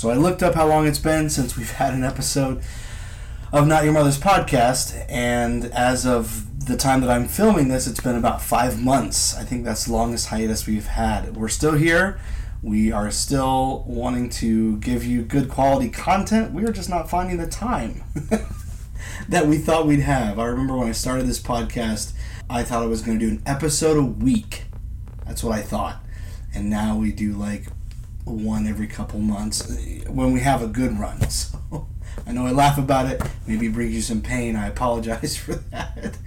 So I looked up how long it's been since we've had an episode of Not Your Mother's podcast, and as of the time that I'm filming this, it's been about five months. I think that's the longest hiatus we've had. We're still here. We are still wanting to give you good quality content. We are just not finding the time that we thought we'd have. I remember when I started this podcast, I thought I was going to do an episode a week. That's what I thought. And now we do like one every couple months when we have a good run. So I know I laugh about it. Maybe brings you some pain. I apologize for that.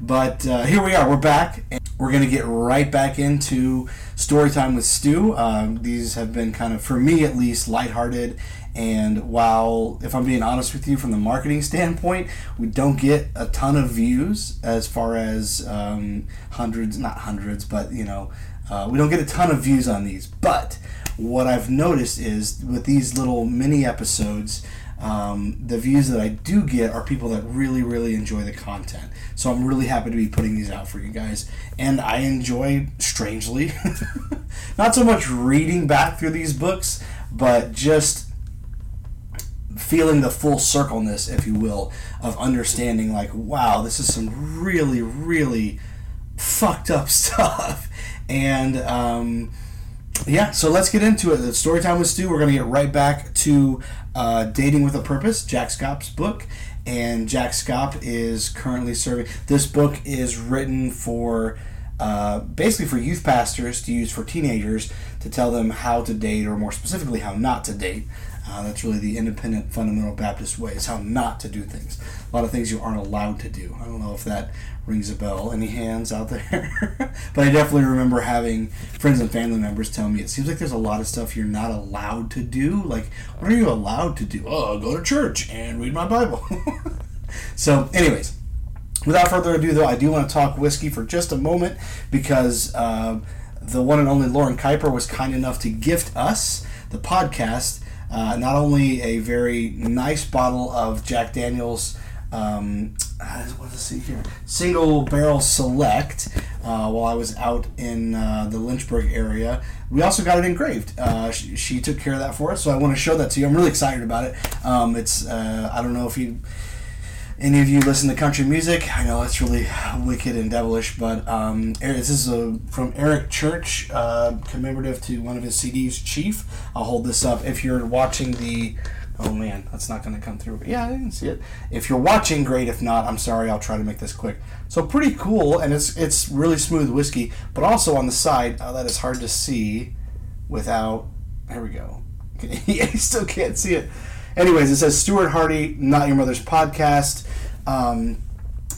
But uh, here we are. We're back. And we're going to get right back into story time with Stu. Um, these have been kind of, for me at least, lighthearted. And while, if I'm being honest with you, from the marketing standpoint, we don't get a ton of views as far as um, hundreds, not hundreds, but you know, uh, we don't get a ton of views on these. But what I've noticed is with these little mini episodes, um, the views that I do get are people that really, really enjoy the content. So I'm really happy to be putting these out for you guys. And I enjoy, strangely, not so much reading back through these books, but just feeling the full circleness, if you will, of understanding like, wow, this is some really, really fucked up stuff. And, um, yeah, so let's get into it. The story time with Stu. We're going to get right back to uh, Dating with a Purpose, Jack Schaap's book. And Jack Schaap is currently serving. This book is written for uh, basically for youth pastors to use for teenagers to tell them how to date, or more specifically, how not to date. Uh, that's really the independent fundamental Baptist way. It's how not to do things. A lot of things you aren't allowed to do. I don't know if that rings a bell. Any hands out there? but I definitely remember having friends and family members tell me it seems like there's a lot of stuff you're not allowed to do. Like, what are you allowed to do? Oh, go to church and read my Bible. so, anyways, without further ado, though, I do want to talk whiskey for just a moment because uh, the one and only Lauren Kuiper was kind enough to gift us, the podcast, uh, not only a very nice bottle of Jack Daniels. Um, uh, what does it see here? Single barrel select. Uh, while I was out in uh, the Lynchburg area, we also got it engraved. Uh, she, she, took care of that for us, so I want to show that to you. I'm really excited about it. Um, it's uh, I don't know if you any of you listen to country music, I know it's really wicked and devilish, but um, this is a, from Eric Church, uh, commemorative to one of his CDs, Chief. I'll hold this up. If you're watching the, oh man, that's not going to come through. But Yeah, I didn't see it. If you're watching, great. If not, I'm sorry. I'll try to make this quick. So pretty cool, and it's it's really smooth whiskey. But also on the side, uh, that is hard to see without. There we go. you still can't see it. Anyways, it says Stuart Hardy, Not Your Mother's Podcast. Um,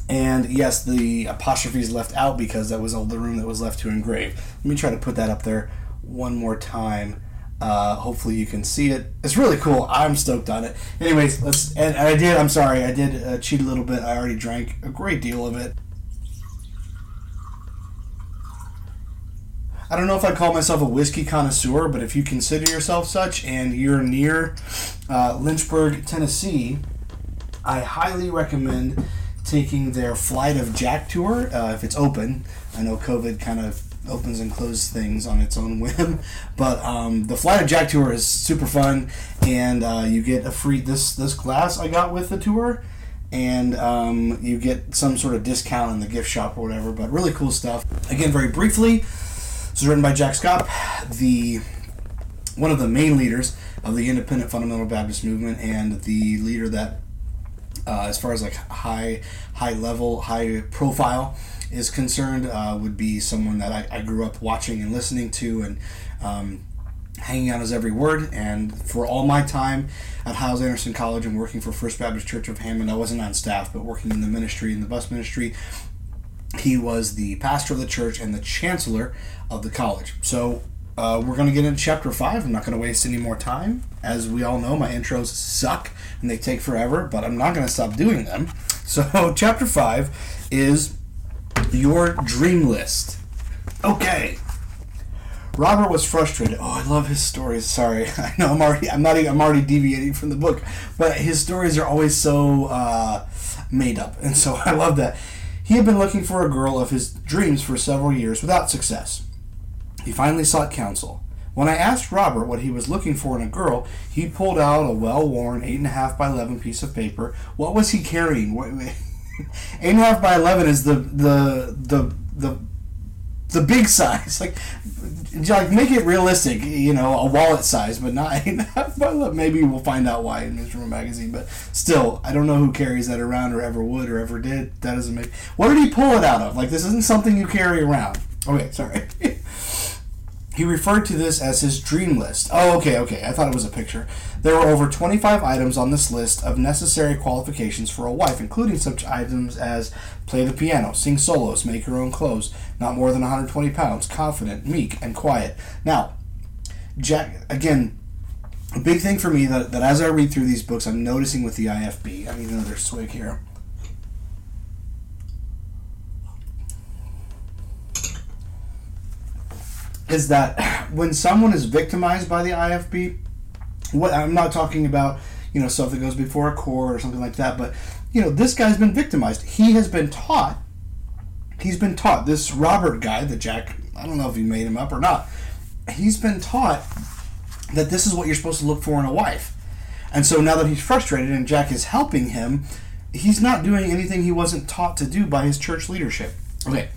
and yes, the apostrophe is left out because that was all the room that was left to engrave. Let me try to put that up there one more time. Uh, hopefully you can see it. It's really cool. I'm stoked on it. Anyways, let's. And, I did. I'm sorry. I did uh, cheat a little bit. I already drank a great deal of it. I don't know if I call myself a whiskey connoisseur, but if you consider yourself such and you're near uh, Lynchburg, Tennessee, I highly recommend taking their Flight of Jack tour uh, if it's open. I know COVID kind of opens and closes things on its own whim, but um, the Flight of Jack tour is super fun, and uh, you get a free this this glass I got with the tour. And um, you get some sort of discount in the gift shop or whatever, but really cool stuff. Again, very briefly, this is written by Jack Schaap, the one of the main leaders of the independent fundamental Baptist movement and the leader that, uh, as far as like high high level, high profile is concerned, uh, would be someone that I, I, grew up watching and listening to and um, hanging on his every word. And for all my time at Hyles Anderson College and working for First Baptist Church of Hammond, I wasn't on staff, but working in the ministry, in the bus ministry, he was the pastor of the church and the chancellor of the college. So uh, we're going to get into chapter five. I'm not going to waste any more time. As we all know, my intros suck and they take forever, but I'm not going to stop doing them. So, chapter five is your dream list. Okay. Robert was frustrated. Oh, I love his stories. Sorry, I know I'm already I'm not I'm already deviating from the book, but his stories are always so uh, made up, and so I love that. He had been looking for a girl of his dreams for several years without success. He finally sought counsel. When I asked Robert what he was looking for in a girl, he pulled out a well worn 8.5 by 11 piece of paper. What was he carrying? What, 8.5 by 11 is the, the, the, the, the big size. Like, like make it realistic, you know, a wallet size, but not 8.5 by 11. Maybe we'll find out why in Instrument Magazine, but still, I don't know who carries that around or ever would or ever did. That doesn't make. What did he pull it out of? Like, this isn't something you carry around. Okay, sorry. He referred to this as his dream list. Oh, okay, okay. I thought it was a picture. There were over 25 items on this list of necessary qualifications for a wife, including such items as play the piano, sing solos, make your own clothes, not more than 120 pounds, confident, meek, and quiet. Now, Jack, again, a big thing for me that, that as I read through these books, I'm noticing with the IFB, I need another swig here. Is that when someone is victimized by the IFB, what I'm not talking about, you know, stuff that goes before a court or something like that, but you know, this guy's been victimized. He has been taught. He's been taught. This Robert guy, that Jack, I don't know if he made him up or not. He's been taught that this is what you're supposed to look for in a wife. And so now that he's frustrated and Jack is helping him, he's not doing anything he wasn't taught to do by his church leadership. Okay.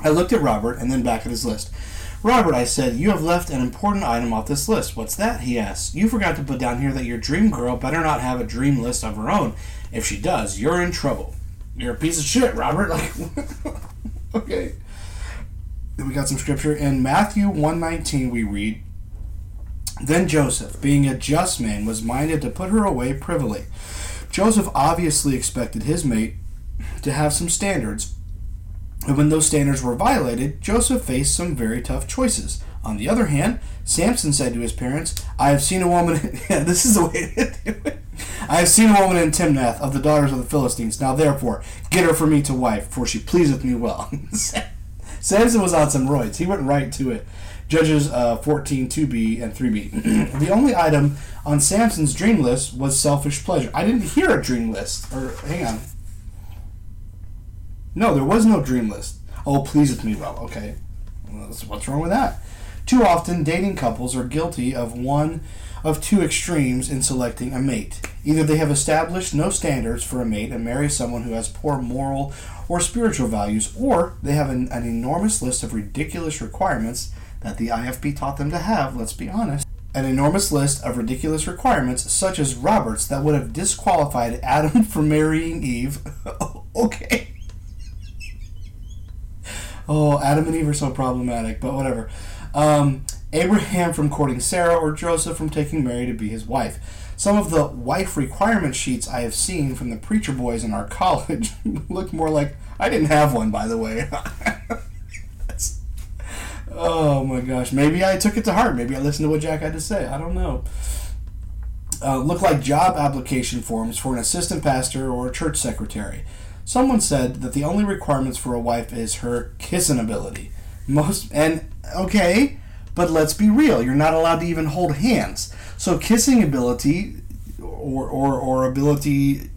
I looked at Robert and then back at his list. Robert, I said, you have left an important item off this list. What's that? He asked. You forgot to put down here that your dream girl better not have a dream list of her own. If she does, you're in trouble. You're a piece of shit, Robert. Like, okay. Then We got some scripture in Matthew 119 we read, Then Joseph, being a just man, was minded to put her away privily. Joseph obviously expected his mate to have some standards and when those standards were violated, Joseph faced some very tough choices. On the other hand, Samson said to his parents, I have seen a woman. yeah, this is the way to do it. I have seen a woman in Timnath of the daughters of the Philistines. Now therefore, get her for me to wife, for she pleaseth me well. Samson was on some roids. He went right to it. Judges uh, 14, 2b and 3b. the only item on Samson's dream list was selfish pleasure. I didn't hear a dream list. Or, hang on. No, there was no dream list. Oh, pleaseth me well. Okay. What's wrong with that? Too often, dating couples are guilty of one of two extremes in selecting a mate. Either they have established no standards for a mate and marry someone who has poor moral or spiritual values, or they have an, an enormous list of ridiculous requirements that the IFB taught them to have, let's be honest. An enormous list of ridiculous requirements, such as Robert's, that would have disqualified Adam from marrying Eve. okay. Oh, Adam and Eve are so problematic, but whatever. Um, Abraham from courting Sarah, or Joseph from taking Mary to be his wife. Some of the wife requirement sheets I have seen from the preacher boys in our college look more like I didn't have one, by the way. oh my gosh. Maybe I took it to heart. Maybe I listened to what Jack had to say. I don't know. Uh, look like job application forms for an assistant pastor or a church secretary. Someone said that the only requirements for a wife is her kissing ability. Most and okay, but let's be real. You're not allowed to even hold hands. So kissing ability or or, or ability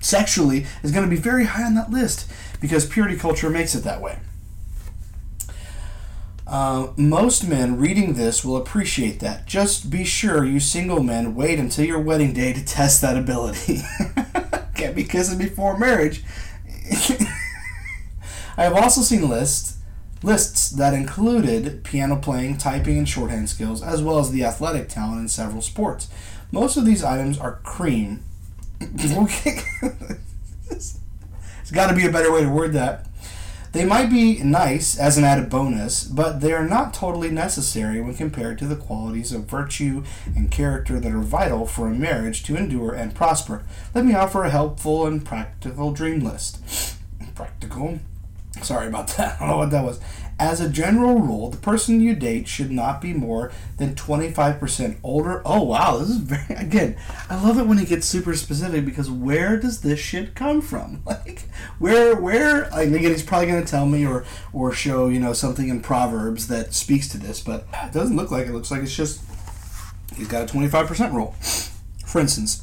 sexually is going to be very high on that list because purity culture makes it that way. Uh, most men reading this will appreciate that. Just be sure you single men wait until your wedding day to test that ability. can't be kissing before marriage. I have also seen lists lists that included piano playing, typing, and shorthand skills, as well as the athletic talent in several sports. Most of these items are cream. There's got to be a better way to word that. They might be nice as an added bonus, but they are not totally necessary when compared to the qualities of virtue and character that are vital for a marriage to endure and prosper. Let me offer a helpful and practical dream list. Practical? Sorry about that. I don't know what that was. As a general rule, the person you date should not be more than 25% older. Oh, wow, this is very, again, I love it when he gets super specific because where does this shit come from? Like, where, where, like, again, he's probably going to tell me or, or show, you know, something in Proverbs that speaks to this, but it doesn't look like it. it looks like it's just, he's got a 25% rule. For instance,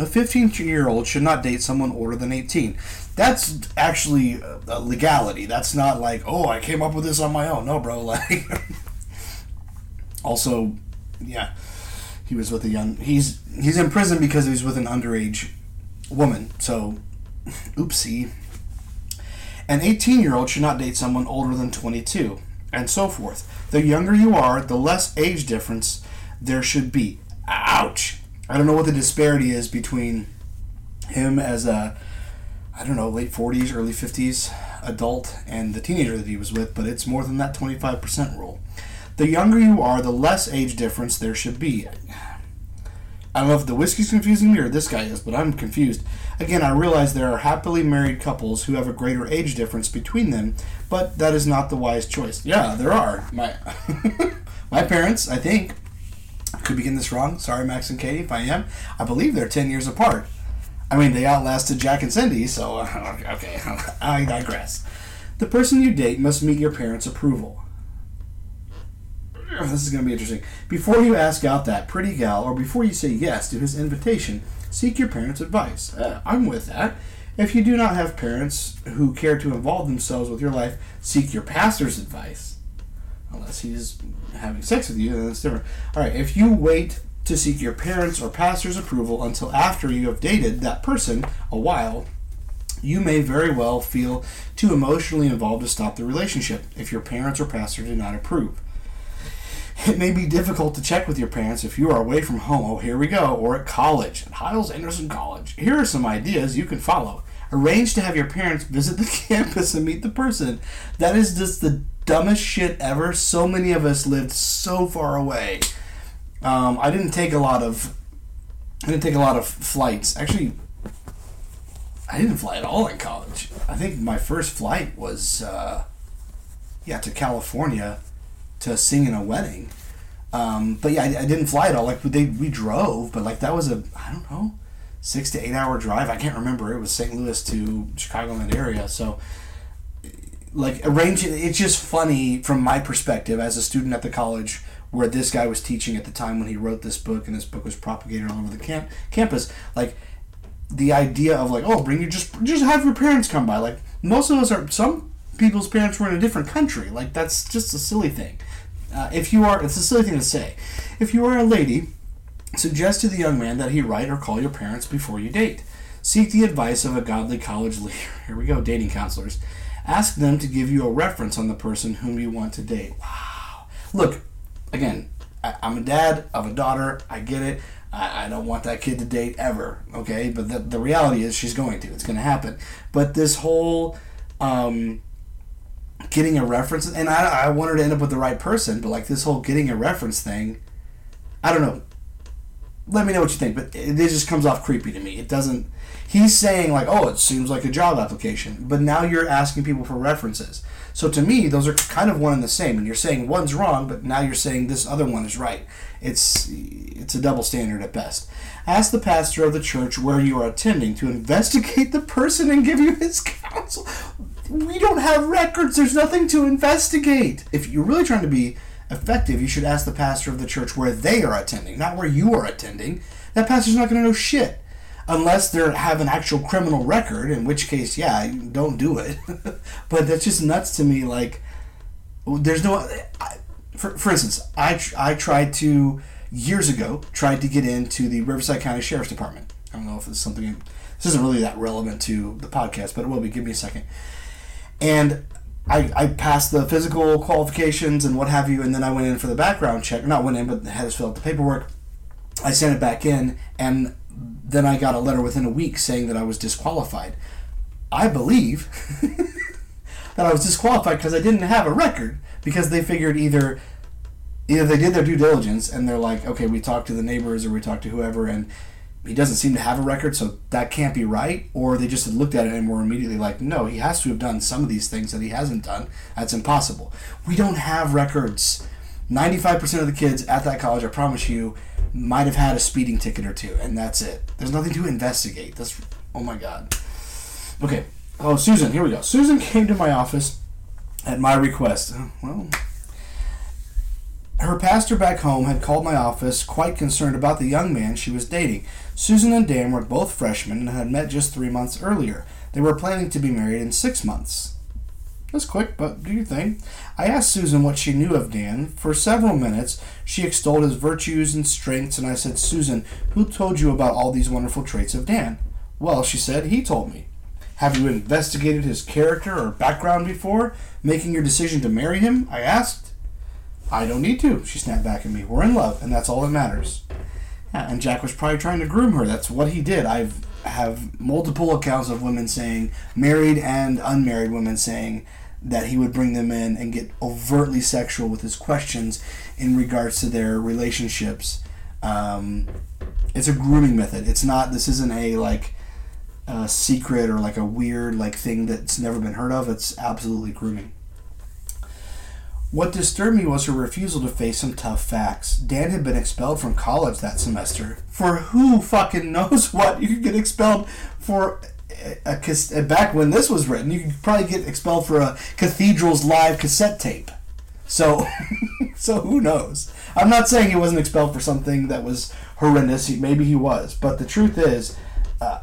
a 15 year old should not date someone older than 18 that's actually a legality. That's not like, oh, I came up with this on my own. No, bro. Like, Also, yeah, he was with a young. He's he's in prison because he was with an underage woman. So, oopsie. An 18 year old should not date someone older than 22, and so forth. The younger you are, the less age difference there should be. Ouch! I don't know what the disparity is between him as a, I don't know, late 40s, early 50s adult and the teenager that he was with, but it's more than that 25% rule. The younger you are, the less age difference there should be. I don't know if the whiskey's confusing me or this guy is, but I'm confused. Again, I realize there are happily married couples who have a greater age difference between them, but that is not the wise choice. Yeah, there are. My my parents, I think, could be getting this wrong. Sorry, Max and Katie, if I am. I believe they're 10 years apart. I mean, they outlasted Jack and Cindy, so okay, I digress. The person you date must meet your parents' approval. This is going to be interesting. Before you ask out that pretty gal, or before you say yes to his invitation, seek your parents' advice. Uh, I'm with that. If you do not have parents who care to involve themselves with your life, seek your pastor's advice. Unless he's having sex with you, then it's different. All right, if you wait to seek your parents' or pastor's approval until after you have dated that person a while, you may very well feel too emotionally involved to stop the relationship if your parents or pastor do not approve. It may be difficult to check with your parents if you are away from home. Oh, here we go. Or at college, at Hyles Anderson College. Here are some ideas you can follow. Arrange to have your parents visit the campus and meet the person. That is just the dumbest shit ever. So many of us lived so far away. Um, I didn't take a lot of. I didn't take a lot of flights. Actually, I didn't fly at all in college. I think my first flight was, uh, yeah, to California to sing in a wedding. Um, but yeah, I, I, didn't fly at all. Like they, we drove, but like that was a I don't know six to eight hour drive. I can't remember. It was St. Louis to Chicagoland area. So like arranging it's just funny from my perspective as a student at the college where this guy was teaching at the time when he wrote this book and this book was propagated all over the camp campus like the idea of like oh bring your just just have your parents come by like most of us are some people's parents were in a different country like that's just a silly thing uh, if you are, it's a silly thing to say. If you are a lady, suggest to the young man that he write or call your parents before you date. Seek the advice of a godly college leader. Here we go, dating counselors. Ask them to give you a reference on the person whom you want to date. Wow. Look, again, I, am a dad of a daughter. I get it. I, don't want that kid to date ever. Okay, but the, the reality is she's going to. It's going to happen. But this whole um, getting a reference, and I, I want her to end up with the right person, but like this whole getting a reference thing, I don't know. Let me know what you think, but it just comes off creepy to me. It doesn't. He's saying like, oh, it seems like a job application, but now you're asking people for references. So to me, those are kind of one and the same, and you're saying one's wrong, but now you're saying this other one is right. It's it's a double standard at best. Ask the pastor of the church where you are attending to investigate the person and give you his counsel we don't have records. There's nothing to investigate. If you're really trying to be effective, you should ask the pastor of the church where they are attending, not where you are attending. That pastor's not going to know shit unless they have an actual criminal record, in which case, yeah, don't do it. but that's just nuts to me. Like, there's no. I, for, for instance, I, I tried to, years ago, tried to get into the Riverside County Sheriff's Department. I don't know if it's something. This isn't really that relevant to the podcast, but it will be. Give me a second and I, I passed the physical qualifications and what have you, and then I went in for the background check. Not went in, but had to fill out the paperwork. I sent it back in, and then I got a letter within a week saying that I was disqualified. I believe that I was disqualified because I didn't have a record because they figured either either they did their due diligence and they're like, okay, we talked to the neighbors or we talked to whoever, and he doesn't seem to have a record, so that can't be right. Or they just had looked at it and were immediately like, no, he has to have done some of these things that he hasn't done. That's impossible. We don't have records. 95% of the kids at that college, I promise you, might have had a speeding ticket or two, and that's it. There's nothing to investigate. That's, oh my God. Okay. Oh, Susan, here we go. Susan came to my office at my request. Oh, well, her pastor back home had called my office quite concerned about the young man she was dating. Susan and Dan were both freshmen and had met just three months earlier. They were planning to be married in six months. That's quick, but do your thing. I asked Susan what she knew of Dan. For several minutes, she extolled his virtues and strengths, and I said, Susan, who told you about all these wonderful traits of Dan? Well, she said, he told me. Have you investigated his character or background before making your decision to marry him? I asked. I don't need to, she snapped back at me. We're in love, and that's all that matters. Yeah, and Jack was probably trying to groom her. That's what he did. I've have multiple accounts of women saying, married and unmarried women saying, that he would bring them in and get overtly sexual with his questions in regards to their relationships. Um, it's a grooming method. It's not. This isn't a like a secret or like a weird like thing that's never been heard of. It's absolutely grooming. What disturbed me was her refusal to face some tough facts. Dan had been expelled from college that semester. For who fucking knows what? You could get expelled for a, a, back when this was written, you could probably get expelled for a Cathedral's live cassette tape. So, so who knows? I'm not saying he wasn't expelled for something that was horrendous. Maybe he was, but the truth is, uh,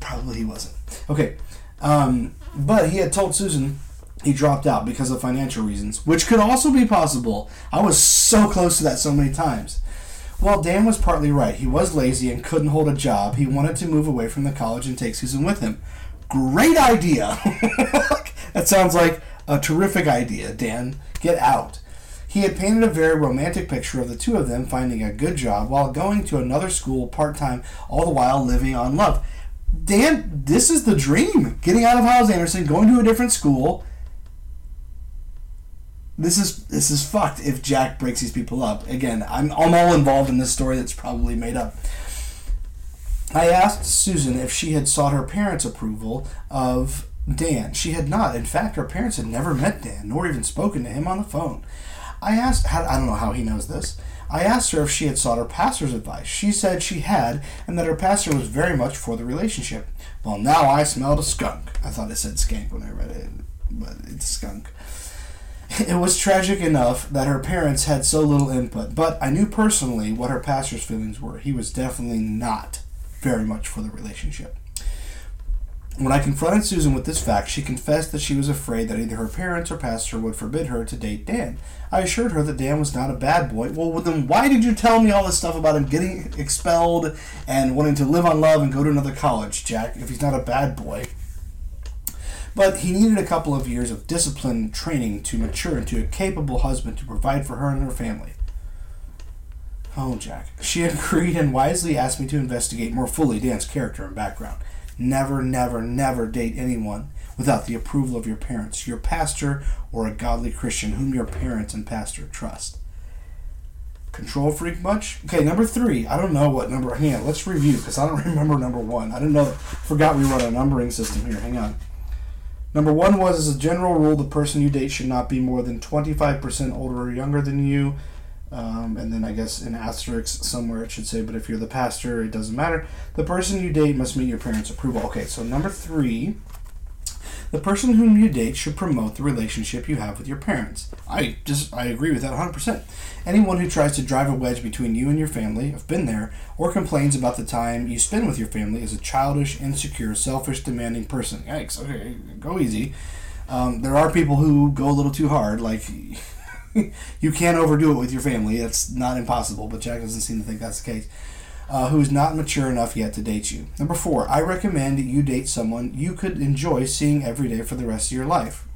probably he wasn't. Okay, um, but he had told Susan he dropped out because of financial reasons, which could also be possible. I was so close to that so many times. Well, Dan was partly right. He was lazy and couldn't hold a job. He wanted to move away from the college and take Susan with him. Great idea! that sounds like a terrific idea, Dan. Get out. He had painted a very romantic picture of the two of them finding a good job while going to another school part time, all the while living on love. Dan, this is the dream. Getting out of Hyles-Anderson, going to a different school, this is this is fucked if Jack breaks these people up. Again, I'm I'm all involved in this story that's probably made up. I asked Susan if she had sought her parents' approval of Dan. She had not. In fact, her parents had never met Dan, nor even spoken to him on the phone. I asked, how, I don't know how he knows this. I asked her if she had sought her pastor's advice. She said she had, and that her pastor was very much for the relationship. Well, now I smelled a skunk. I thought it said skank when I read it, but it's skunk. It was tragic enough that her parents had so little input, but I knew personally what her pastor's feelings were. He was definitely not very much for the relationship. When I confronted Susan with this fact, she confessed that she was afraid that either her parents or pastor would forbid her to date Dan. I assured her that Dan was not a bad boy. Well, then why did you tell me all this stuff about him getting expelled and wanting to live on love and go to another college, Jack, if he's not a bad boy? But he needed a couple of years of discipline and training to mature into a capable husband to provide for her and her family. Oh, Jack. She agreed and wisely asked me to investigate more fully Dan's character and background. Never, never, never date anyone without the approval of your parents, your pastor, or a godly Christian whom your parents and pastor trust. Control freak much? Okay, number three. I don't know what number. Hang on, let's review because I don't remember number one. I didn't know. Forgot we run a numbering system here. Hang on. Number one was as a general rule, the person you date should not be more than 25% older or younger than you. Um, and then I guess in asterisk somewhere it should say, but if you're the pastor, it doesn't matter. The person you date must meet your parents' approval. Okay, so number three the person whom you date should promote the relationship you have with your parents. I just I agree with that 100%. Anyone who tries to drive a wedge between you and your family, I've been there, or complains about the time you spend with your family is a childish, insecure, selfish, demanding person. Yikes. Okay, go easy. Um, there are people who go a little too hard, like you can't overdo it with your family. It's not impossible, but Jack doesn't seem to think that's the case uh, who is not mature enough yet to date you. Number four, I recommend that you date someone you could enjoy seeing every day for the rest of your life.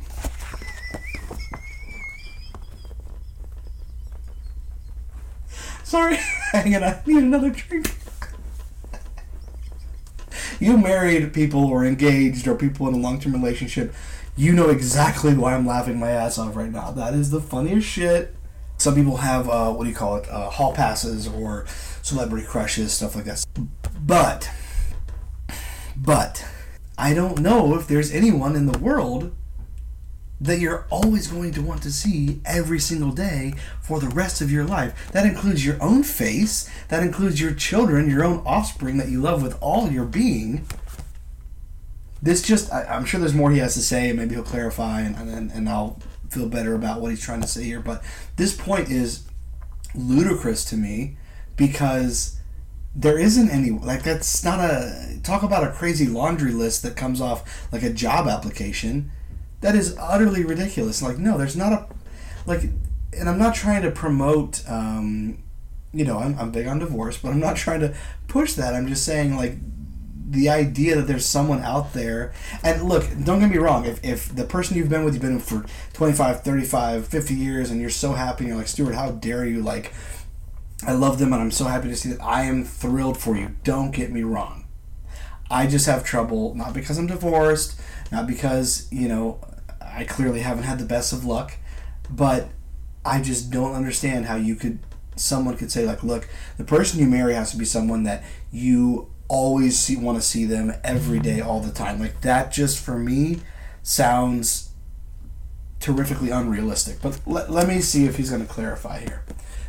Sorry, hang on, I need another drink. you married people or engaged or people in a long term relationship, you know exactly why I'm laughing my ass off right now. That is the funniest shit. Some people have, uh, what do you call it, uh, hall passes or celebrity crushes, stuff like that. But, but, I don't know if there's anyone in the world that you're always going to want to see every single day for the rest of your life. That includes your own face, that includes your children, your own offspring that you love with all your being. This just, I, am sure there's more he has to say, and maybe he'll clarify, and, and, and I'll feel better about what he's trying to say here. But this point is ludicrous to me because there isn't any like that's not a talk about a crazy laundry list that comes off like a job application That is utterly ridiculous. Like, no, there's not a like, and I'm not trying to promote. Um, you know, I'm, I'm big on divorce, but I'm not trying to push that. I'm just saying like the idea that there's someone out there and look don't get me wrong if, if the person you've been with you've been with for 25 35 50 years and you're so happy and you're like stuart how dare you like i love them and i'm so happy to see that i am thrilled for you don't get me wrong i just have trouble not because i'm divorced not because you know i clearly haven't had the best of luck but i just don't understand how you could someone could say like look the person you marry has to be someone that you always see, want to see them every day, all the time. Like that, just for me, sounds terrifically unrealistic. But let, let me see if he's going to clarify here.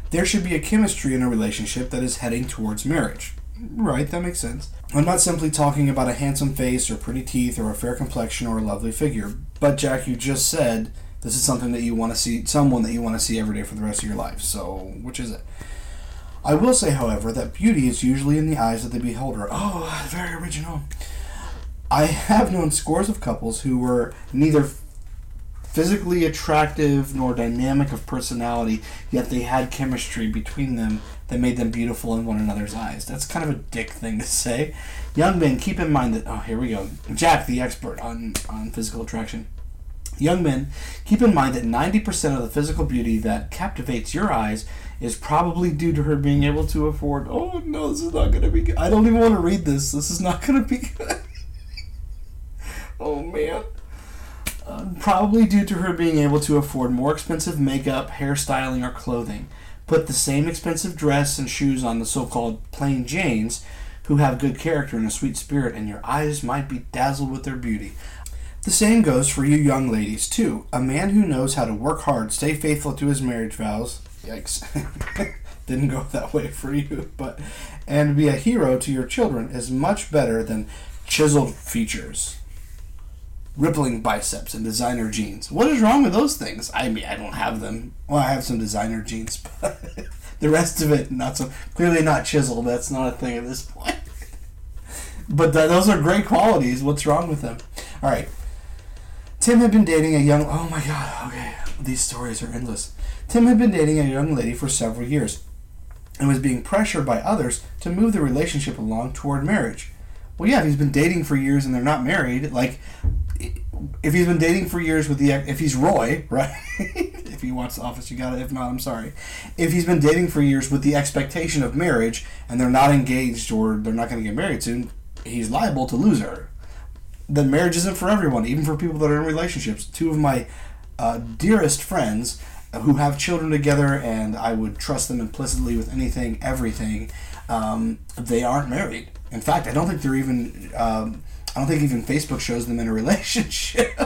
There should be a chemistry in a relationship that is heading towards marriage. Right, that makes sense. I'm not simply talking about a handsome face or pretty teeth or a fair complexion or a lovely figure. But Jack, you just said this is something that you want to see, someone that you want to see every day for the rest of your life. So, which is it? I will say, however, that beauty is usually in the eyes of the beholder. Oh, very original. I have known scores of couples who were neither physically attractive nor dynamic of personality, yet they had chemistry between them that made them beautiful in one another's eyes. That's kind of a dick thing to say. Young men, keep in mind that. Oh, here we go. Jack, the expert on, on physical attraction. Young men, keep in mind that 90% of the physical beauty that captivates your eyes is probably due to her being able to afford. Oh no, this is not going to be good. I don't even want to read this. This is not going to be good. oh man. Probably due to her being able to afford more expensive makeup, hairstyling, or clothing. Put the same expensive dress and shoes on the so called plain Janes who have good character and a sweet spirit, and your eyes might be dazzled with their beauty. The same goes for you young ladies, too. A man who knows how to work hard, stay faithful to his marriage vows. Yikes. Didn't go that way for you, but. And be a hero to your children is much better than chiseled features, rippling biceps, and designer jeans. What is wrong with those things? I mean, I don't have them. Well, I have some designer jeans, but the rest of it, not so. Clearly not chiseled. That's not a thing at this point. but th- those are great qualities. What's wrong with them? All right. Tim had been dating a young. Oh my god, okay. These stories are endless. Tim had been dating a young lady for several years and was being pressured by others to move the relationship along toward marriage. Well, yeah, he's been dating for years and they're not married, like, if he's been dating for years with the. If he's Roy, right? if he wants the office, you got it. If not, I'm sorry. If he's been dating for years with the expectation of marriage and they're not engaged or they're not going to get married soon, he's liable to lose her then marriage isn't for everyone, even for people that are in relationships. Two of my uh, dearest friends who have children together, and I would trust them implicitly with anything, everything. Um, they aren't married. In fact, I don't think they're even. Um, I don't think even Facebook shows them in a relationship.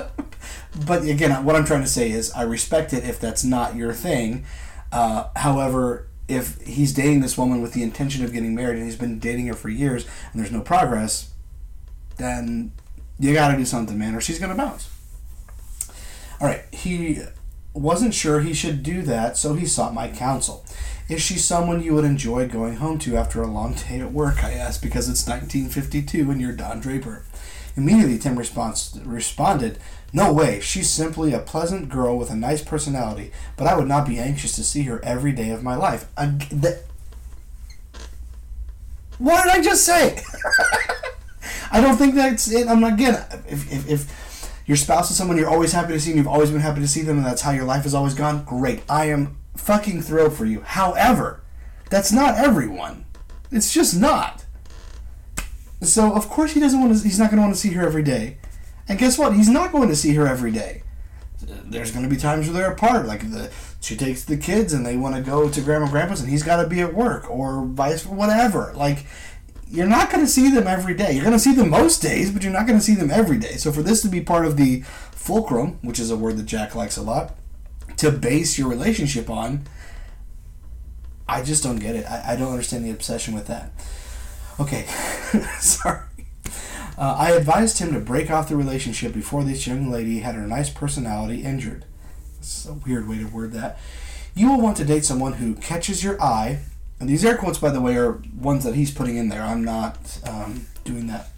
but again, what I'm trying to say is, I respect it if that's not your thing. Uh, however, if he's dating this woman with the intention of getting married and he's been dating her for years and there's no progress, then you got to do something, man, or she's going to bounce. All right, he wasn't sure he should do that, so he sought my counsel. Is she someone you would enjoy going home to after a long day at work? I asked because it's 1952 and you're Don Draper. Immediately, Tim response, responded, No way, she's simply a pleasant girl with a nice personality, but I would not be anxious to see her every day of my life. I, the, what did I just say? I don't think that's it. I'm not again. If, if, if your spouse is someone you're always happy to see and you've always been happy to see them and that's how your life has always gone, great. I am fucking thrilled for you. However, that's not everyone. It's just not. So of course he doesn't want to. He's not going to want to see her every day. And guess what? He's not going to see her every day. There's going to be times where they're apart. Like the she takes the kids and they want to go to grandma and grandpa's and he's got to be at work or vice whatever. Like you're not going to see them every day. You're going to see them most days, but you're not going to see them every day. So for this to be part of the fulcrum, which is a word that Jack likes a lot, to base your relationship on, I just don't get it. I, I don't understand the obsession with that. Okay, sorry. Uh, I advised him to break off the relationship before this young lady had her nice personality injured. It's a weird way to word that. You will want to date someone who catches your eye and these air quotes, by the way, are ones that he's putting in there. I'm not um, doing that.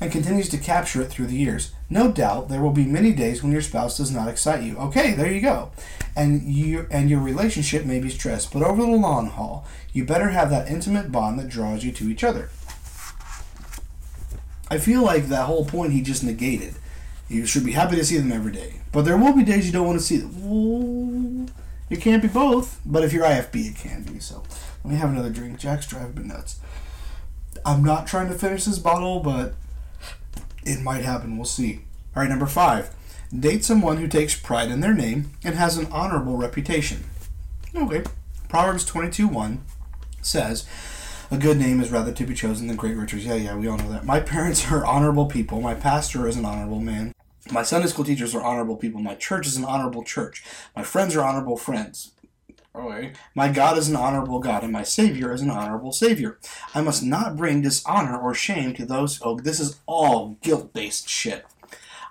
And continues to capture it through the years. No doubt there will be many days when your spouse does not excite you. Okay, there you go. And you and your relationship may be stressed, but over the long haul, you better have that intimate bond that draws you to each other. I feel like that whole point he just negated. You should be happy to see them every day. But there will be days you don't want to see them. It can't be both. But if you're IFB, it can be. So let me have another drink. Jack's driving me nuts. I'm not trying to finish this bottle, but it might happen. We'll see. All right, number five. Date someone who takes pride in their name and has an honorable reputation. Okay. Proverbs 22 1 says, A good name is rather to be chosen than great riches. Yeah, yeah, we all know that. My parents are honorable people. My pastor is an honorable man. My Sunday school teachers are honorable people. My church is an honorable church. My friends are honorable friends. My God is an honorable God, and my Savior is an honorable Savior. I must not bring dishonor or shame to those. Oh, this is all guilt based shit.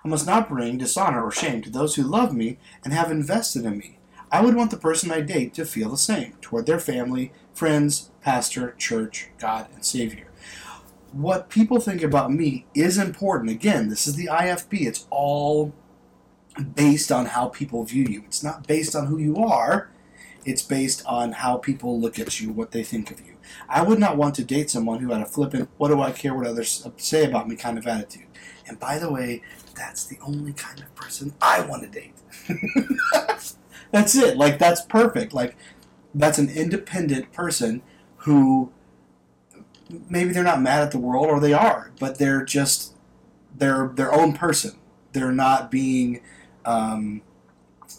I must not bring dishonor or shame to those who love me and have invested in me. I would want the person I date to feel the same toward their family, friends, pastor, church, God, and Savior. What people think about me is important. Again, this is the IFB. It's all based on how people view you. It's not based on who you are it's based on how people look at you, what they think of you. I would not want to date someone who had a flippant, what do I care what others say about me kind of attitude. And by the way, that's the only kind of person I want to date. that's it. Like, that's perfect. Like, that's an independent person who maybe they're not mad at the world or they are, but they're just they're their own person. They're not being um,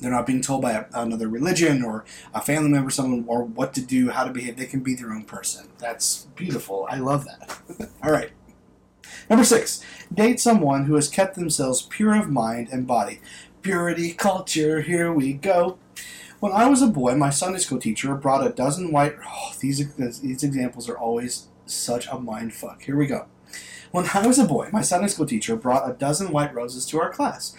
they're not being told by a, another religion or a family member, someone, or what to do, how to behave. They can be their own person. That's beautiful. I love that. All right. Number six, date someone who has kept themselves pure of mind and body. Purity culture, here we go. When I was a boy, my Sunday school teacher brought a dozen white. Oh, these these examples are always such a mind fuck. Here we go. When I was a boy, my Sunday school teacher brought a dozen white roses to our class.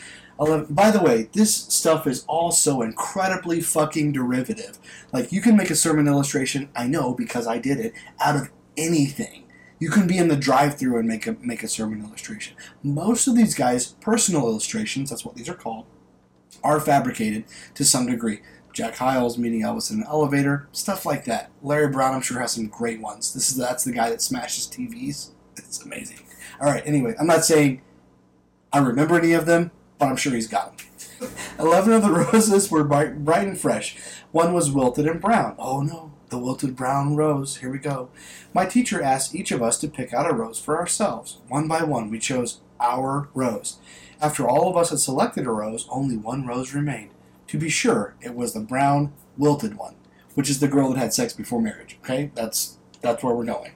11. By the way, this stuff is also incredibly fucking derivative. Like, you can make a sermon illustration, I know because I did it, out of anything. You can be in the drive-through and make a make a sermon illustration. Most of these guys' personal illustrations, that's what these are called, are fabricated to some degree. Jack Hyles meeting Elvis in an elevator, stuff like that. Larry Brown, I'm sure, has some great ones. This is that's the guy that smashes TVs. It's amazing. All right. Anyway, I'm not saying I remember any of them but I'm sure he's got them. Eleven of the roses were bright, bright and fresh. One was wilted and brown. Oh no, the wilted brown rose. Here we go. My teacher asked each of us to pick out a rose for ourselves. One by one, we chose our rose. After all of us had selected a rose, only one rose remained. To be sure, it was the brown, wilted one, which is the girl that had sex before marriage. Okay, that's that's where we're going.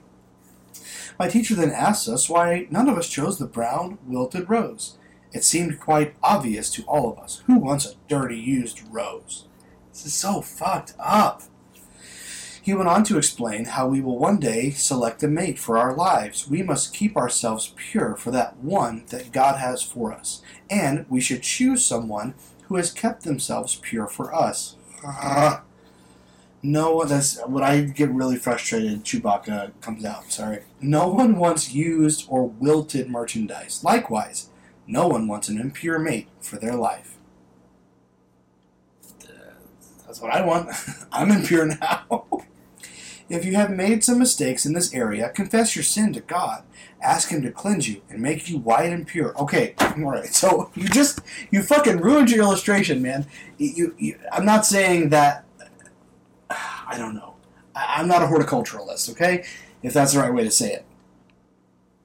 My teacher then asked us why none of us chose the brown, wilted rose. It seemed quite obvious to all of us. Who wants a dirty, used rose? This is so fucked up. He went on to explain how we will one day select a mate for our lives. We must keep ourselves pure for that one that God has for us. And we should choose someone who has kept themselves pure for us. Uh-huh. no, one, that's what I get really frustrated. Chewbacca comes out. Sorry. No one wants used or wilted merchandise. Likewise, no one wants an impure mate for their life. That's what I want. I'm impure now. if you have made some mistakes in this area, confess your sin to God. Ask Him to cleanse you and make you white and pure. Okay, all right. So you just you fucking ruined your illustration, man. You, you I'm not saying that. I don't know. I'm not a horticulturalist, okay? If that's the right way to say it.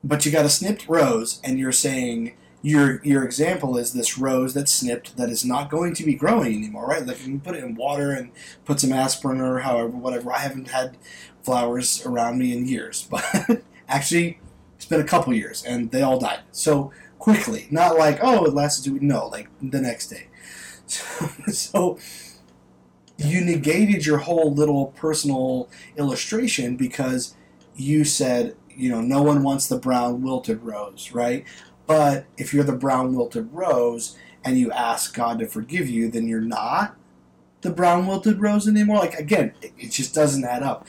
But you got a snipped rose, and you're saying your your example is this rose that's snipped that is not going to be growing anymore, right? Like you can put it in water and put some aspirin or however, whatever. I haven't had flowers around me in years, but actually, it's been a couple years and they all died. So quickly, not like oh it lasted two weeks. No, like the next day. So, so you negated your whole little personal illustration because you said you know no one wants the brown wilted rose, right? But if you're the brown wilted rose and you ask God to forgive you, then you're not the brown wilted rose anymore. Like again, it, it just doesn't add up.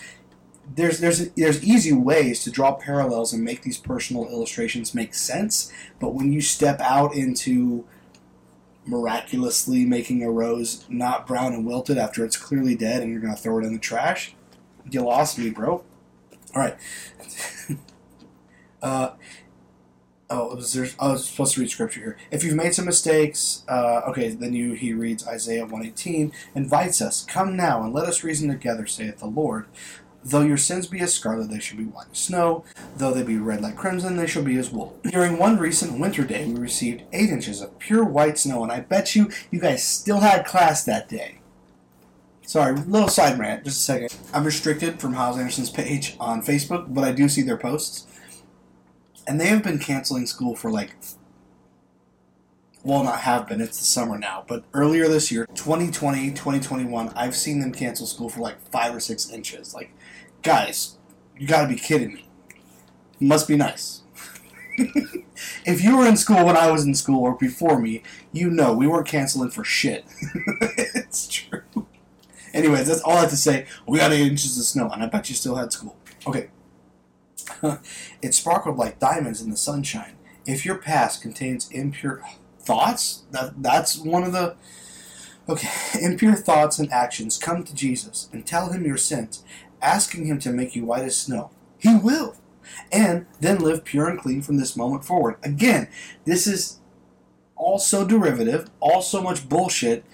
there's there's there's easy ways to draw parallels and make these personal illustrations make sense, but when you step out into miraculously making a rose not brown and wilted after it's clearly dead and you're going to throw it in the trash, you lost me, bro. All right. uh, oh, was there, I was supposed to read scripture here. If you've made some mistakes, uh, okay, then you he reads Isaiah 118, invites us, Come now and let us reason together, saith the Lord. Though your sins be as scarlet, they shall be white as snow. Though they be red like crimson, they shall be as wool. During one recent winter day, we received eight inches of pure white snow, and I bet you you guys still had class that day. Sorry, little side rant, just a second. I'm restricted from Hyles Anderson's page on Facebook, but I do see their posts. And they have been canceling school for like well, not have been, it's the summer now, but earlier this year, 2020, 2021, I've seen them cancel school for like five or six inches. Like, guys, you gotta be kidding me. Must be nice. if you were in school when I was in school or before me, you know we weren't canceling for shit. it's true. Anyways, that's all I have to say. We got eight inches of snow, and I bet you still had school. Okay. it sparkled like diamonds in the sunshine. If your past contains impure thoughts. That that's one of the okay impure thoughts and actions. Come to Jesus and tell him your sins, asking him to make you white as snow. He will, and then live pure and clean from this moment forward. Again, this is all so derivative, all so much bullshit.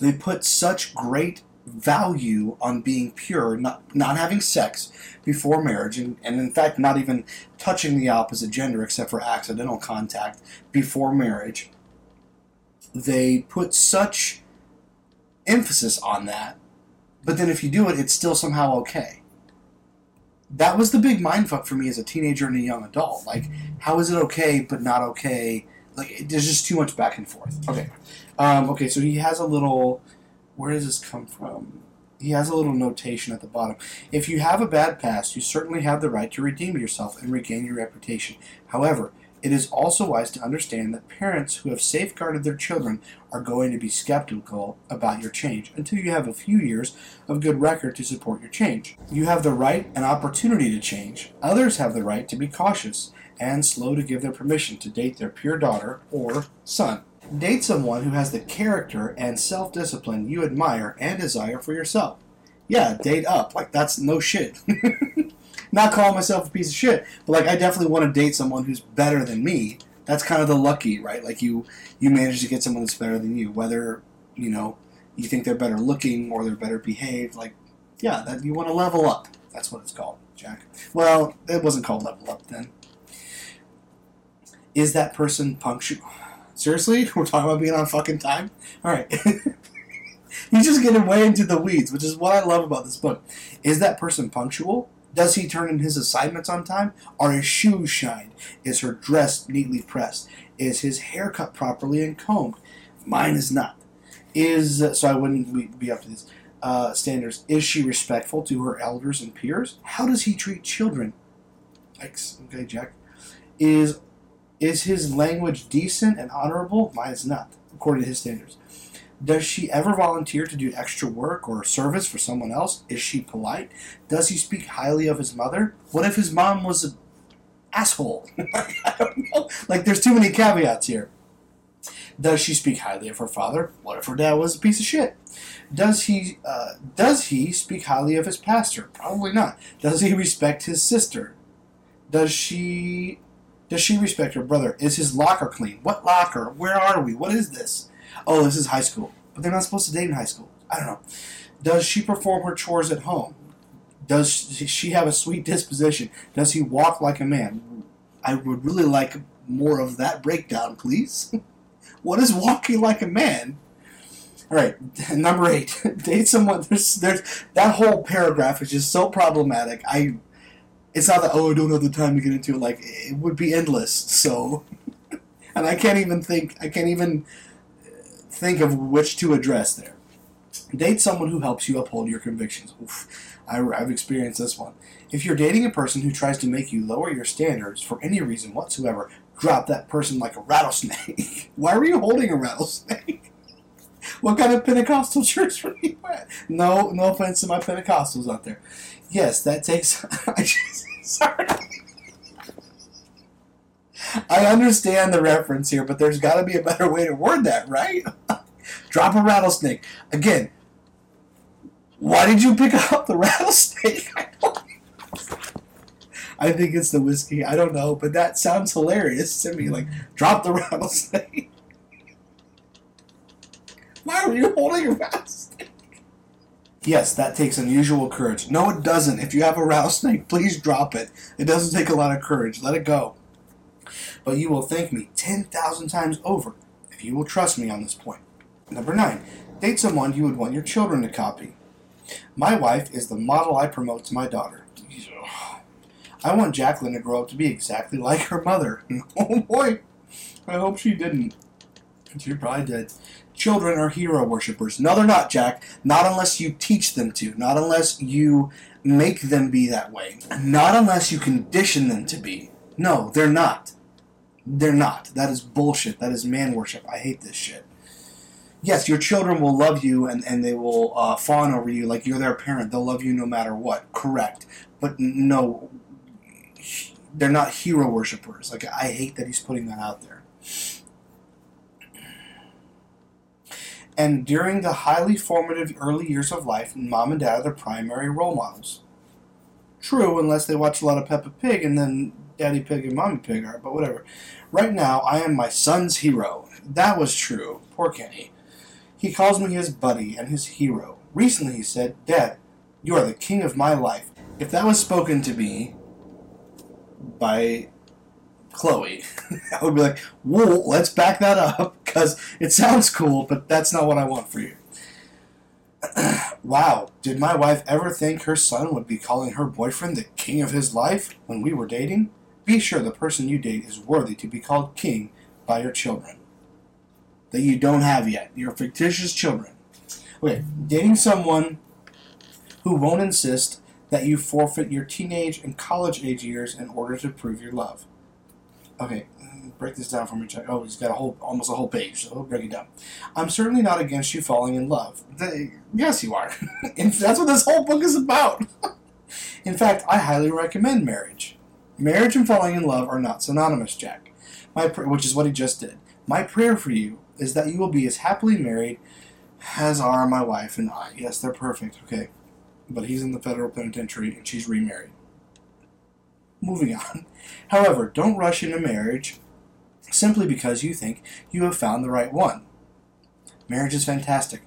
They put such great value on being pure, not not having sex before marriage, and, and in fact not even touching the opposite gender except for accidental contact before marriage. They put such emphasis on that, but then if you do it, it's still somehow okay. That was the big mindfuck for me as a teenager and a young adult. Like, how is it okay but not okay? Like, there's just too much back and forth. Okay, um, okay. So he has a little where does this come from? He has a little notation at the bottom. If you have a bad past, you certainly have the right to redeem yourself and regain your reputation. However, it is also wise to understand that parents who have safeguarded their children are going to be skeptical about your change until you have a few years of good record to support your change. You have the right and opportunity to change. Others have the right to be cautious and slow to give their permission to date their pure daughter or son. Date someone who has the character and self discipline you admire and desire for yourself. Yeah, date up. Like, that's no shit. Not calling myself a piece of shit, but like, I definitely want to date someone who's better than me. That's kind of the lucky, right? Like, you you manage to get someone that's better than you, whether you know you think they're better looking or they're better behaved. Like, yeah, that you want to level up. That's what it's called, Jack. Well, it wasn't called level up then. Is that person punctual? Seriously? We're talking about being on fucking time? Alright. He's just getting way into the weeds, which is what I love about this book. Is that person punctual? Does he turn in his assignments on time? Are his shoes shined? Is her dress neatly pressed? Is his hair cut properly and combed? Mine is not. Is so I wouldn't be up to these uh, standards. Is she respectful to her elders and peers? How does he treat children? Thanks. Okay, Jack. Is is his language decent and honorable? Mine is not, according to his standards. Does she ever volunteer to do extra work or service for someone else? Is she polite? Does he speak highly of his mother? What if his mom was an asshole? I don't know. Like, there's too many caveats here. Does she speak highly of her father? What if her dad was a piece of shit? Does he uh, does he speak highly of his pastor? Probably not. Does he respect his sister? Does she does she respect her brother? Is his locker clean? What locker? Where are we? What is this? Oh, this is high school. But they're not supposed to date in high school. I don't know. Does she perform her chores at home? Does she have a sweet disposition? Does he walk like a man? I would really like more of that breakdown, please. what is walking like a man? All right, number eight. Date someone. There's, there's that whole paragraph is just so problematic. I it's not that oh I don't have the time to get into it. Like it would be endless. So, and I can't even think. I can't even think of which to address there. Date someone who helps you uphold your convictions. Oof, I, I've experienced this one. If you're dating a person who tries to make you lower your standards for any reason whatsoever, drop that person like a rattlesnake. Why were you holding a rattlesnake? what kind of Pentecostal church were you at? No, no offense to my Pentecostals out there. Yes, that takes. Sorry. I understand the reference here, but there's got to be a better way to word that, right? Drop a rattlesnake. Again, why did you pick up the rattlesnake? I, I think it's the whiskey. I don't know, but that sounds hilarious to me. Like, drop the rattlesnake. Why are you holding a rattlesnake? Yes, that takes unusual courage. No, it doesn't. If you have a rattlesnake, please drop it. It doesn't take a lot of courage. Let it go. But you will thank me 10,000 times over if you will trust me on this point. Number 9. Date someone you would want your children to copy. My wife is the model I promote to my daughter. I want Jacqueline to grow up to be exactly like her mother. oh boy, I hope she didn't. She probably did. Children are hero worshippers. No, they're not, Jack. Not unless you teach them to. Not unless you make them be that way. Not unless you condition them to be. No, they're not. They're not. That is bullshit. That is man worship. I hate this shit. Yes, your children will love you and, and they will uh, fawn over you like you're their parent. They'll love you no matter what. Correct. But no, they're not hero worshippers. Like, I hate that he's putting that out there. And during the highly formative early years of life, mom and dad are the primary role models. True, unless they watch a lot of Peppa Pig and then Daddy Pig and Mommy Pig are, but whatever. Right now, I am my son's hero. That was true. Poor Kenny. He calls me his buddy and his hero. Recently, he said, Dad, you are the king of my life. If that was spoken to me by Chloe, I would be like, whoa, let's back that up because it sounds cool, but that's not what I want for you. wow, did my wife ever think her son would be calling her boyfriend the king of his life when we were dating? Be sure the person you date is worthy to be called king by your children. That you don't have yet. Your fictitious children. Okay, dating someone who won't insist that you forfeit your teenage and college age years in order to prove your love. Okay, break this down for me, Chuck. Oh, he's got a whole, almost a whole page, so we'll break it down. I'm certainly not against you falling in love. The, yes, you are. that's what this whole book is about. in fact, I highly recommend marriage. Marriage and falling in love are not synonymous, Jack. My which is what he just did. My prayer for you is that you will be as happily married as are my wife and I. Yes, they're perfect. Okay but he's in the federal penitentiary and she's remarried. Moving on. However, don't rush into marriage simply because you think you have found the right one. Marriage is fantastic,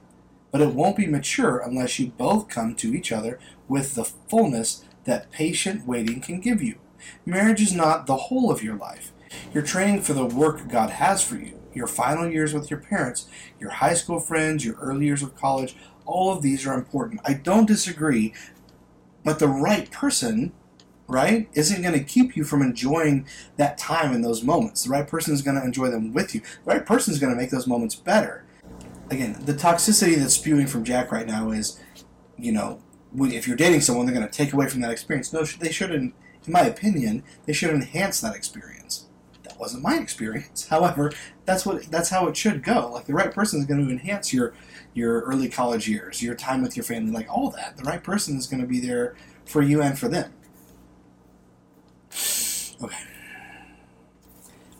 but it won't be mature unless you both come to each other with the fullness that patient waiting can give you. Marriage is not the whole of your life. You're training for the work God has for you. Your final years with your parents, your high school friends, your early years of college, all of these are important. I don't disagree, but the right person, right, isn't going to keep you from enjoying that time and those moments. The right person is going to enjoy them with you. The right person is going to make those moments better. Again, the toxicity that's spewing from Jack right now is, you know, if you're dating someone, they're going to take away from that experience. No, they shouldn't. In my opinion, they should enhance that experience. That wasn't my experience. However, that's what that's how it should go. Like the right person is going to enhance your your early college years, your time with your family, like all that. The right person is going to be there for you and for them. Okay.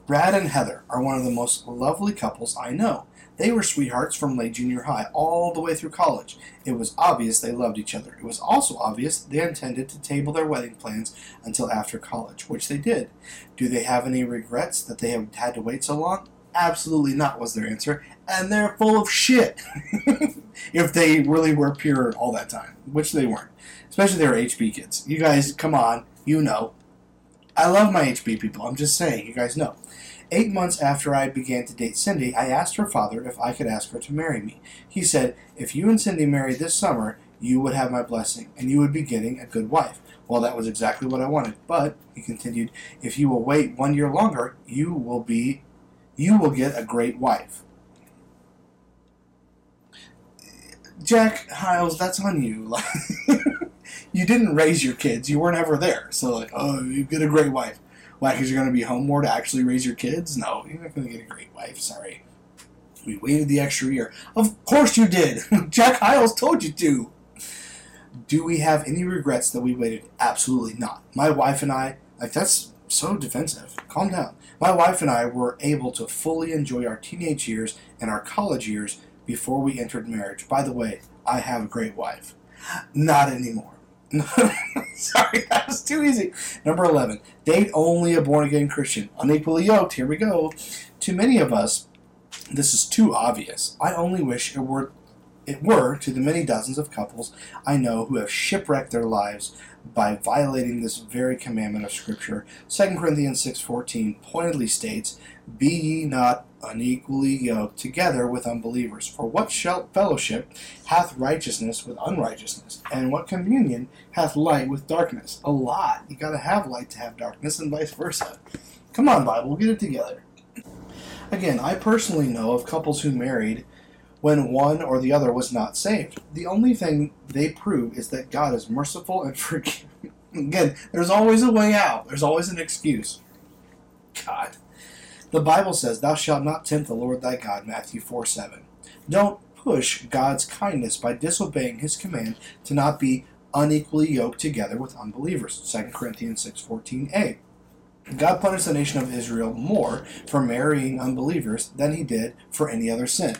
Brad and Heather are one of the most lovely couples I know. They were sweethearts from late junior high all the way through college. It was obvious they loved each other. It was also obvious they intended to table their wedding plans until after college, which they did. Do they have any regrets that they have had to wait so long? Absolutely not, was their answer. And they're full of shit. if they really were pure all that time, which they weren't. Especially they were HB kids. You guys, come on, you know. I love my HB people. I'm just saying, you guys know. Eight months after I began to date Cindy, I asked her father if I could ask her to marry me. He said, If you and Cindy marry this summer, you would have my blessing, and you would be getting a good wife. Well, that was exactly what I wanted. But, he continued, if you will wait one year longer, you will be you will get a great wife. Jack Hyles, that's on you. You didn't raise your kids. You weren't ever there. So, like, oh, you get a great wife. Why? Because you're going to be home more to actually raise your kids? No, you're not going to get a great wife. Sorry. We waited the extra year. Of course you did. Jack Hyles told you to. Do we have any regrets that we waited? Absolutely not. My wife and I, like, that's so defensive. Calm down. My wife and I were able to fully enjoy our teenage years and our college years before we entered marriage. By the way, I have a great wife. Not anymore. Sorry, that was too easy. Number 11. Date only a born again Christian. Unequally yoked. Here we go. To many of us, this is too obvious. I only wish it were it were to the many dozens of couples I know who have shipwrecked their lives by violating this very commandment of Scripture. 2 Corinthians 6.14 pointedly states, Be ye not unequally yoked together with unbelievers. For what fellowship hath righteousness with unrighteousness? And what communion hath light with darkness? A lot. You gotta have light to have darkness, and vice versa. Come on, Bible, get it together. Again, I personally know of couples who married when one or the other was not saved. The only thing they prove is that God is merciful and forgiving. Again, there's always a way out. There's always an excuse. God. The Bible says, Thou shalt not tempt the Lord thy God, Matthew 4 7. Don't push God's kindness by disobeying his command to not be unequally yoked together with unbelievers. 2 Corinthians 6.14a. God punished the nation of Israel more for marrying unbelievers than he did for any other sin.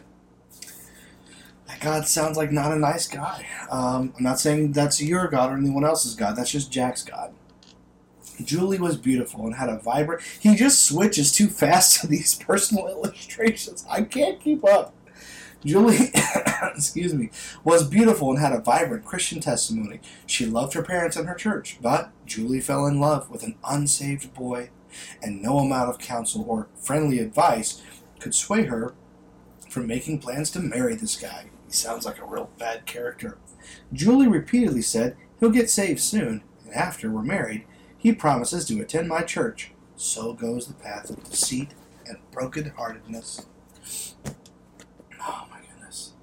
God sounds like not a nice guy. Um, I'm not saying that's your God or anyone else's God. That's just Jack's God. Julie was beautiful and had a vibrant. He just switches too fast to these personal illustrations. I can't keep up. Julie, excuse me, was beautiful and had a vibrant Christian testimony. She loved her parents and her church, but Julie fell in love with an unsaved boy, and no amount of counsel or friendly advice could sway her from making plans to marry this guy. He sounds like a real bad character. Julie repeatedly said he'll get saved soon, and after we're married, he promises to attend my church. So goes the path of deceit and brokenheartedness. Oh my goodness.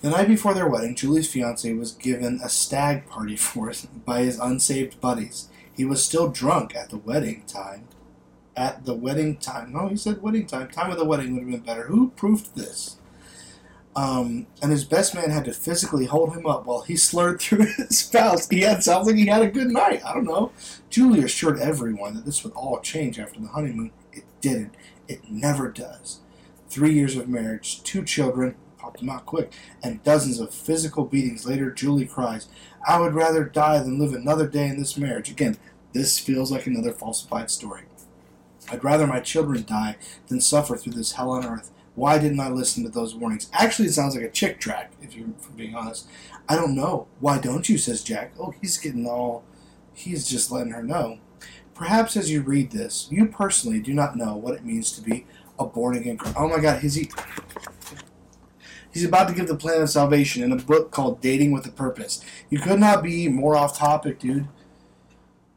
The night before their wedding, Julie's fiance was given a stag party for by his unsaved buddies. He was still drunk at the wedding time. At the wedding time. No, he said wedding time. Time of the wedding would have been better. Who proved this? Um, and his best man had to physically hold him up while he slurred through his spouse. He had sounds like he had a good night. I don't know. Julie assured everyone that this would all change after the honeymoon. It didn't. It never does. Three years of marriage, two children, popped them out quick, and dozens of physical beatings later, Julie cries, I would rather die than live another day in this marriage. Again, this feels like another falsified story. I'd rather my children die than suffer through this hell on earth. Why didn't I listen to those warnings? Actually, it sounds like a Chick tract, if you're being honest. I don't know. Why don't you? says Jack. Oh, he's getting all. He's just letting her know. Perhaps as you read this, you personally do not know what it means to be a born again. Oh my God, he's he. He's about to give the plan of salvation in a book called Dating with a Purpose. You could not be more off topic, dude.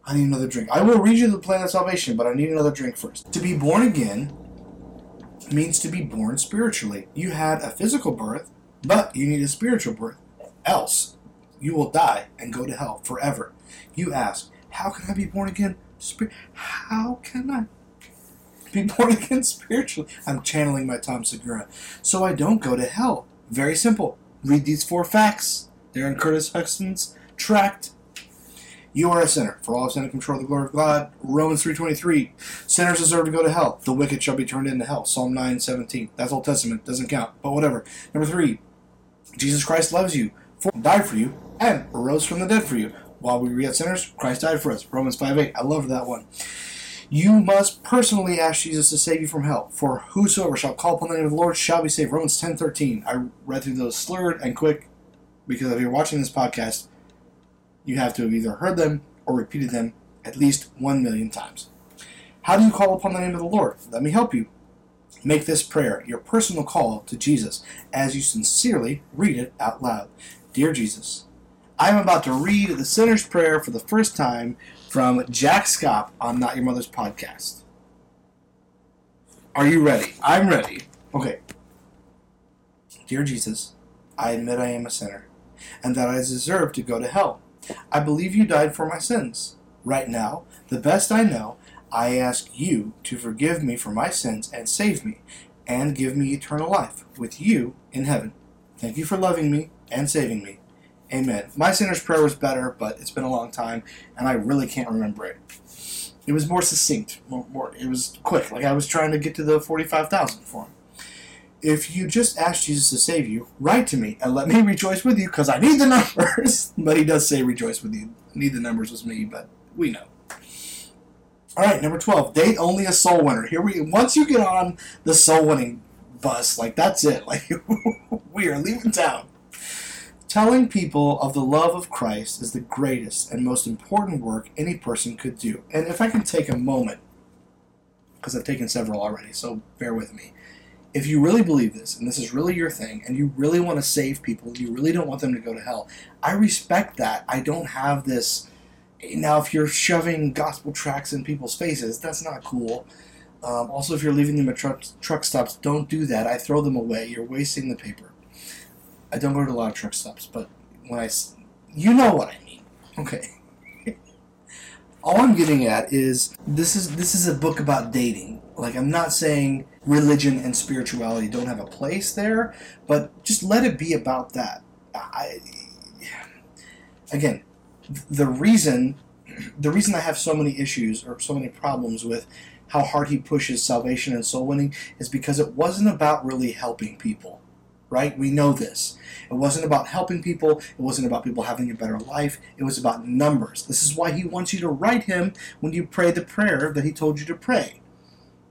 I need another drink. I will read you the plan of salvation, but I need another drink first. To be born again means to be born spiritually. You had a physical birth, but you need a spiritual birth. Else, you will die and go to hell forever. You ask, How can I be born again? How can I be born again spiritually? I'm channeling my Tom Segura. So I don't go to hell. Very simple. Read these four facts. They're in Curtis Hutkinson's tract you are a sinner, for all have sinned and control the glory of God. Romans 3.23. Sinners deserve to go to hell. The wicked shall be turned into hell. Psalm 9.17. That's Old Testament. Doesn't count. But whatever. Number three. Jesus Christ loves you, for died for you, and rose from the dead for you. While we were yet sinners, Christ died for us. Romans 5.8. I love that one. You must personally ask Jesus to save you from hell. For whosoever shall call upon the name of the Lord shall be saved. Romans 10.13. I read through those slurred and quick because if you're watching this podcast, you have to have either heard them or repeated them at least one million times. How do you call upon the name of the Lord? Let me help you. Make this prayer your personal call to Jesus as you sincerely read it out loud. Dear Jesus, I am about to read the sinner's prayer for the first time from Jack Scott on Not Your Mother's podcast. Are you ready? I'm ready. Okay. Dear Jesus, I admit I am a sinner and that I deserve to go to hell. I believe you died for my sins. Right now, the best I know, I ask you to forgive me for my sins and save me. and give me eternal life with you in heaven. Thank you for loving me and saving me. Amen. My sinner's prayer was better, but it's been a long time, and I really can't remember it. It was more succinct. More, more it was quick. Like I was trying to get to the forty-five thousand for him. If you just ask Jesus to save you, write to me and let me rejoice with you, because I need the numbers. but he does say rejoice with you. Need the numbers with me, but we know. All right, number twelve. Date only a soul winner. Here we. Once you get on the soul winning bus, like that's it. Like we are leaving town. Telling people of the love of Christ is the greatest and most important work any person could do. And if I can take a moment, because I've taken several already, so bear with me. If you really believe this, and this is really your thing, and you really want to save people, you really don't want them to go to hell, I respect that. I don't have this. Now, if you're shoving gospel tracts in people's faces, that's not cool. Um, also, if you're leaving them at truck, truck stops, don't do that. I throw them away. You're wasting the paper. I don't go to a lot of truck stops, but when I, you know what I mean. Okay. All I'm getting at is this is this is a book about dating. Like I'm not saying religion and spirituality don't have a place there, but just let it be about that. I again, the reason the reason I have so many issues or so many problems with how hard he pushes salvation and soul winning is because it wasn't about really helping people right? We know this. It wasn't about helping people, it wasn't about people having a better life, it was about numbers. This is why he wants you to write him when you pray the prayer that he told you to pray.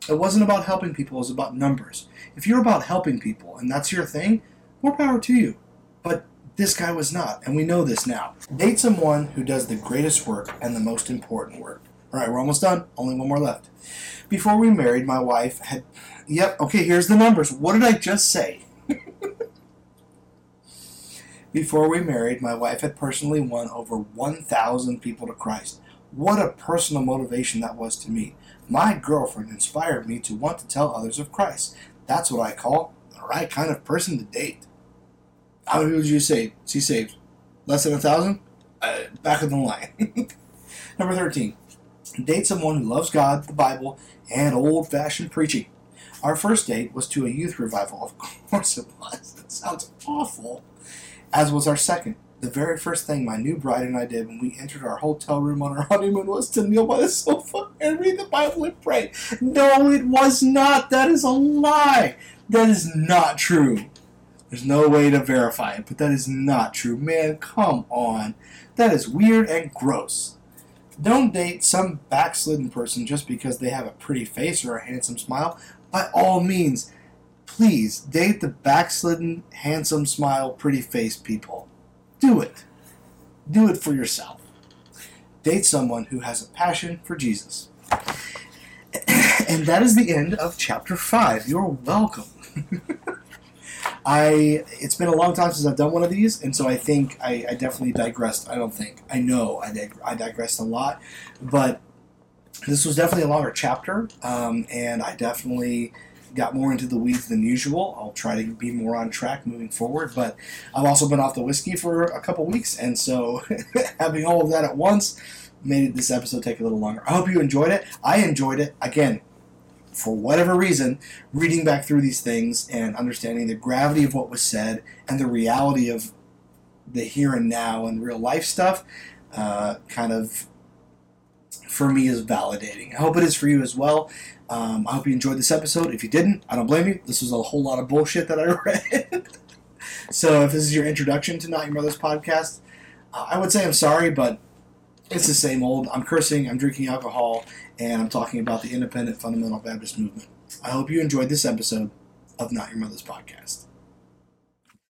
It wasn't about helping people, it was about numbers. If you're about helping people and that's your thing, more power to you. But this guy was not, and we know this now. Date someone who does the greatest work and the most important work. All right, we're almost done. Only one more left. Before we married, my wife had. Yep, okay, here's the numbers. What did I just say? Before we married, my wife had personally won over 1,000 people to Christ. What a personal motivation that was to me. My girlfriend inspired me to want to tell others of Christ. That's what I call the right kind of person to date. How many did you save? She saved? Less than a thousand? Uh, back of the line. Number 13. Date someone who loves God, the Bible, and old fashioned preaching. Our first date was to a youth revival. Of course it was. That sounds awful as was our second. The very first thing my new bride and I did when we entered our hotel room on our honeymoon was to kneel by the sofa and read the Bible and pray. No, it was not. That is a lie. That is not true. There's no way to verify it, but that is not true. Man, come on. That is weird and gross. Don't date some backslidden person just because they have a pretty face or a handsome smile. By all means, Please date the backslidden, handsome smile, pretty face people. Do it. Do it for yourself. Date someone who has a passion for Jesus. And that is the end of chapter 5. You're welcome. I it's been a long time since I've done one of these, and so I think I, I definitely digressed. I don't think I know I, dig, I digressed a lot, but this was definitely a longer chapter, um, and I definitely got more into the weeds than usual. I'll try to be more on track moving forward, but I've also been off the whiskey for a couple weeks, and so having all of that at once made this episode take a little longer. I hope you enjoyed it. I enjoyed it. Again, for whatever reason, reading back through these things and understanding the gravity of what was said and the reality of the here and now and real life stuff uh, kind of for me is validating. I hope it is for you as well. Um, I hope you enjoyed this episode. If you didn't, I don't blame you. This was a whole lot of bullshit that I read. so if this is your introduction to Not Your Mother's podcast, uh, I would say I'm sorry, but it's the same old. I'm cursing, I'm drinking alcohol, and I'm talking about the independent fundamental Baptist movement. I hope you enjoyed this episode of Not Your Mother's podcast.